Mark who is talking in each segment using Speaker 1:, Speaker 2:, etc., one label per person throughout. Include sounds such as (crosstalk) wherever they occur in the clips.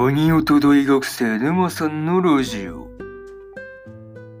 Speaker 1: 鬼音大学生沼さんのラジオ。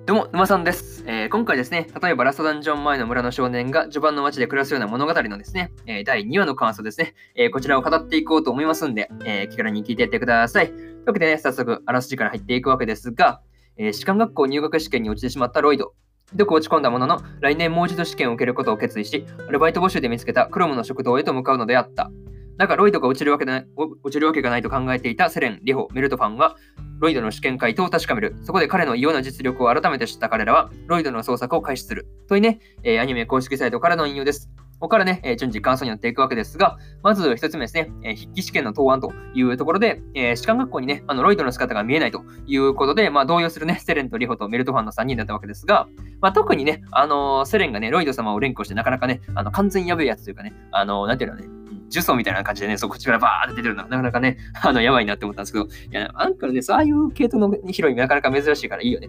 Speaker 1: どうも、沼さんです、えー今回ですね、例えばラストダンジョン前の村の少年が序盤の街で暮らすような物語のですね、えー第2話の感想ですね、えーこちらを語っていこうと思いますんで、え気軽に聞いていってください。というわけでね、早速、あらすじから入っていくわけですが、え士官学校入学試験に落ちてしまったロイド。ひどく落ち込んだものの、来年もう一度試験を受けることを決意し、アルバイト募集で見つけたクロムの食堂へと向かうのであった。だが、ロイドが落ちるわけない落ちるわけがないと考えていたセレン、リホ、メルトファンは、ロイドの試験回答を確かめる。そこで彼の異様な実力を改めて知った彼らは、ロイドの捜索を開始する。というね、えーアニメ公式サイトからの引用です。ここからね、えー順次感想になっていくわけですが、まず一つ目ですね、えー筆記試験の答案というところで、えー士官学校にね、あのロイドの姿が見えないということで、まあ、動揺するね、セレンとリホとメルトファンの3人だったわけですが、まあ、特にね、あのーセレンがね、ロイド様を連呼して、なかなかね、あの完全やべえやつというかね、あのーなんていうのね、呪詛みたいな感じでね、そう口からバーって出てるのがなかなかね、(laughs) あの、やばいなって思ったんですけど、いや、アンクルね、そういう系統のヒロインなかなか珍しいからいいよね。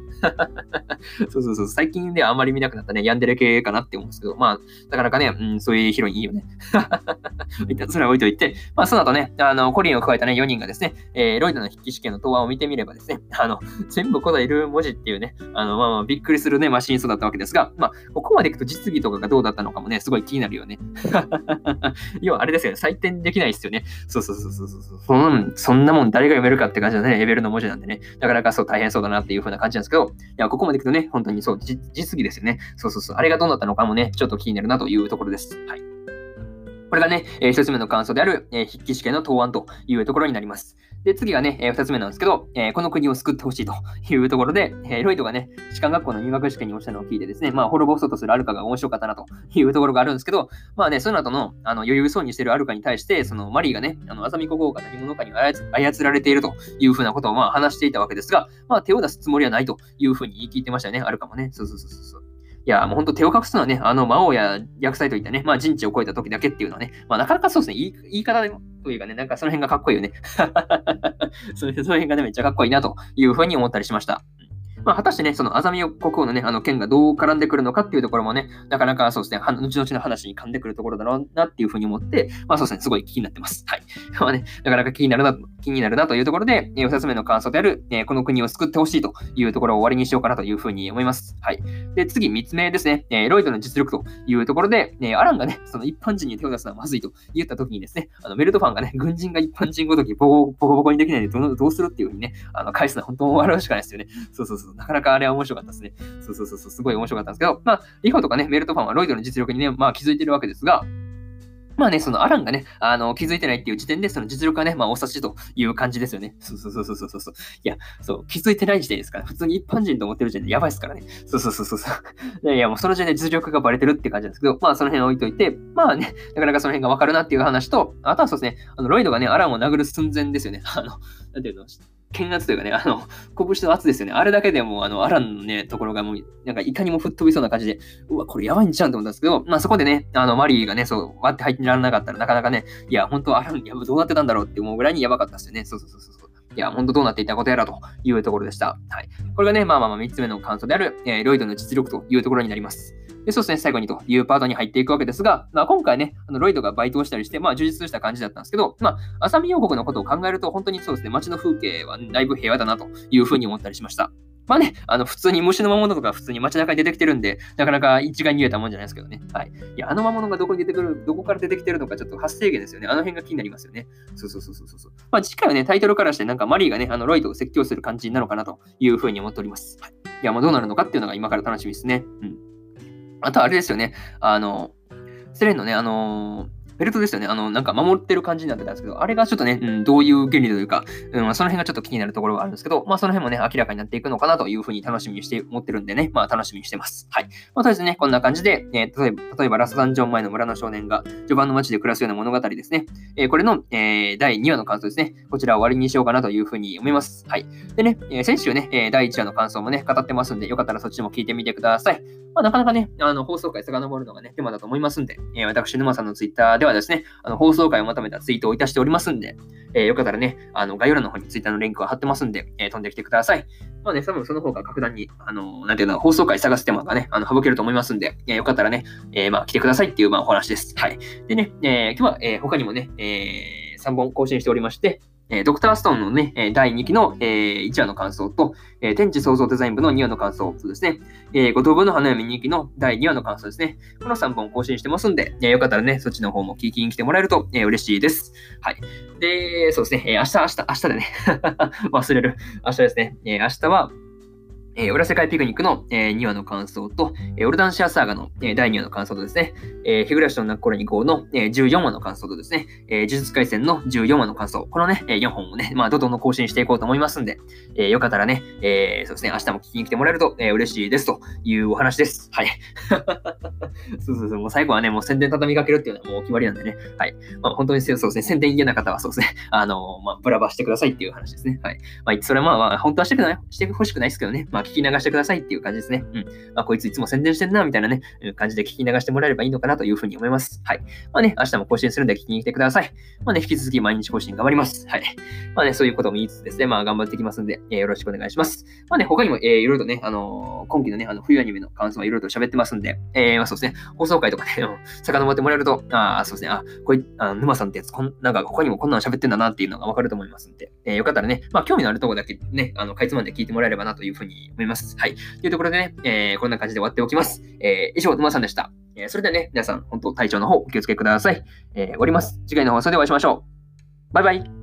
Speaker 1: (laughs) そうそうそう、最近ではあんまり見なくなったね、ヤンデレ系かなって思うんですけど、まあ、なかなかね、うん、そういうヒロインいいよね。(laughs) 一旦それは置いといて、まあ、その後ね、あの、コリンを加えたね、4人がですね、えーロイドの筆記試験の答案を見てみればですね、あの、全部答える文字っていうね、あの、まあまあ、びっくりするね、マシンそうだったわけですが、まあ、こまでいくと実技とかがどうだったのかもね、すごい気になるよね。(laughs) 要はあれですよね、採点できないですよね。そうそうそうそうそうそう。そんそんなもん誰が読めるかって感じのね、レベルの文字なんでね、なかなかそう大変そうだなっていう風な感じなんですけど、いや、ここまでいくとね、本当にそう、実技ですよね。そうそうそう。あれがどうなったのかもね、ちょっと気になるなというところです。はい。これがね、えー一つ目の感想である、えー筆記試験の答案というところになります。で、次がね、えー二つ目なんですけど、えーこの国を救ってほしいと (laughs) いうところで、えーロイドがね、士官学校の入学試験に落ちたのを聞いてですね、まあ、滅ぼそうとするアルカが面白かったなと (laughs) いうところがあるんですけど、まあね、その後のあの余裕そうにしてるアルカに対して、そのマリーがね、あのアザミコ号が何者かに操られているというふうなことをまあ話していたわけですが、まあ手を出すつもりはないというふうに言い切ってましたよね、アルカもね。そうそうそうそう。いや、もう本当手を隠すのはね、あの魔王や薬剤といったね、まあ人知を超えた時だけっていうのはね、まあなかなかそうですね、言い言い方でもというかね、なんかその辺がかっこいいよね。(laughs) その辺がね、めっちゃかっこいいなというふうに思ったりしました。まあ、果たしてね、そのアザミ国王のね、あの剣がどう絡んでくるのかっていうところもね、なかなかそうですね、は後々の話に噛んでくるところだろうなっていうふうに思って、まあそうですね、すごい気になってます。はい。(laughs) まあね、なかなか気になるな、気になるなというところで、えー二つ目の感想である、えーこの国を救ってほしいというところを終わりにしようかなというふうに思います。はい。で、次、三つ目ですね、えーロイドの実力というところで、えアランがね、その一般人に手を出すのはまずいと言った時にですね、あのメルトファンがね、軍人が一般人ごときボコボコにできないでどうするっていうふうにね、あの返すのは本当に笑うしかないですよね。そうそうそう。なかなかあれは面白かったですね。そうそうそうそう。すごい面白かったんですけど、まあ、リホとかね、メルトファンはロイドの実力にね、まあ気づいてるわけですが、まあね、そのアランがね、あの、気づいてないっていう時点で、その実力がね、まあ、お察しという感じですよね。そうそうそうそうそうそう。いや、そう、気づいてない時点ですから、普通に一般人と思ってる時点でやばいですからね。そうそうそうそうそう。いや、もうその時点で実力がバレてるって感じなんですけど、まあ、その辺置いといて、まあね、なかなかその辺がわかるなっていう話と、あとはそうですね、あの、ロイドがね、アランを殴る寸前ですよね。あの、なんていうの、剣圧というかね、(laughs) あの、拳の圧ですよね。あれだけでも、あの、アランのね、ところがもう、なんかいかにも吹っ飛びそうな感じで、うわ、これやばいんちゃうんと思ったんですけど、まあそこでね、あの、マリーがね、そう、割って入ってられなかったら、なかなかね、いや、本当アラン、やばどうなってたんだろうって思うぐらいにやばかったですよね。そうそうそうそう。いや、本当どうなっていたことやらというところでした。はい。これがね、まあまあまあ3つ目の感想である、えーロイドの実力というところになります。でそうですね、最後にというパートに入っていくわけですが、まあ、今回ね、あのロイドがバイトをしたりして、まあ、充実した感じだったんですけど、まあ、浅見王国のことを考えると、本当にそうですね、街の風景はだいぶ平和だなというふうに思ったりしました。まあね、あの、普通に虫の魔物とか普通に街中に出てきてるんで、なかなか一概に言えたもんじゃないですけどね。はい。いや、あの魔物がどこに出てくる、どこから出てきてるのかちょっと発生源ですよね。あの辺が気になりますよね。そうそうそうそうそう。まあ、次回はね、タイトルからして、なんかマリーがね、あの、ロイドを説教する感じなのかなというふうに思っております。はい。いや、まあ、どうなるのかっていうのが今から楽しみですね。うん。あと、あれですよね。あの、セレンのね、あのベルトですよね。あの、なんか守ってる感じになってたんですけど、あれがちょっとね、うん、どういう原理というか、うん、その辺がちょっと気になるところがあるんですけど、まあその辺もね、明らかになっていくのかなというふうに楽しみにして思ってるんでね、まあ楽しみにしてます。はい。まあとりあえずね、こんな感じで、えー例えば、例えばラスダンジョン前の村の少年が序盤の街で暮らすような物語ですね。えーこれの、えー第2話の感想ですね。こちらを終わりにしようかなというふうに思います。はい。でね、え先週ね、第1話の感想もね、語ってますんで、よかったらそっちも聞いてみてください。まあ、なかなかね、あの放送回遡るのがね、手間だと思いますんで、えー私、沼さんのツイッターではですね、あの放送回をまとめたツイートをいたしておりますんで、えーよかったらね、あの概要欄の方にツイッターのリンクを貼ってますんで、えー飛んできてください。まあね、多分その方が格段に、あのなんていうの、放送回探す手間がね、あの省けると思いますんで、えーよかったらね、えーまあ来てくださいっていう、まあ、お話です。はい。でね、えー今日は、えー他にもね、え3本更新しておりまして、えー、ドクターストーンのね、え第2期の、えー、1話の感想と、えー、天地創造デザイン部の2話の感想とですね、え、五等分の花嫁2期の第2話の感想ですね。この3本更新してますんで、えー、よかったらね、そっちの方も聞きに来てもらえると、え、嬉しいです。はい。で、そうですね、え、明日、明日、明日でね (laughs) 忘れる。明日ですね、え、明日は、えー、裏世界ピクニックの、えー、2話の感想と、えー、オルダンシアサーガの、えー、第2話の感想とですね、えー、日暮らしの泣く頃に号の、えー、14話の感想とですね、えー、呪術廻戦の14話の感想、このね、えー、4本をね、まあ、どんどん更新していこうと思いますんで、えー、よかったらね、えー、そうですね、明日も聞きに来てもらえると、えー、嬉しいですというお話です。はい。(laughs) そうそうそう、もう最後はね、もう宣伝畳みかけるっていうのはもう決まりなんでね、はい。まあ、本当にそうですね、宣伝嫌な方はそうですね、あの、まあ、ブラバしてくださいっていう話ですね。はい。まあ、それはまあ、まあ、本当はしてくない、してほしくないですけどね、まあ、聞き流してくださいっていう感じですね。うん。まあ、こいついつも宣伝してんな、みたいなね、感じで聞き流してもらえればいいのかなというふうに思います。はい。まあね、明日も更新するんで聞きに来てください。まあね、引き続き毎日更新頑張ります。はい。まあね、そういうことも言いつつですね、まあ頑張っていきますんで、えー、よろしくお願いします。まあね、他にも、えー、いろいろとね、あのー、今期のね、あの冬アニメの感想はいろいろと喋ってますんで、えー、まあそうですね、放送回とかね、遡ってもらえると、ああ、そうですね、あ、こい、あ沼さんってやつ、こんなんか他にもこんなの喋ってんだなっていうのがわかると思いますんで、えー、よかったらね、まあ興味のあるとこだけね、あの、かいつまんで聞いてもらえればなというふうに思います。はい。というところでね、えー、こんな感じで終わっておきます。えー、以上、沼さんでした。えー、それではね、皆さん、本当体調の方お気をつけください。えー、終わります。次回の放送でお会いしましょう。バイバイ。